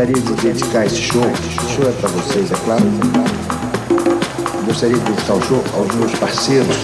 gostaria de dedicar esse show, esse show é para vocês, é claro. Gostaria de dedicar o show aos meus parceiros.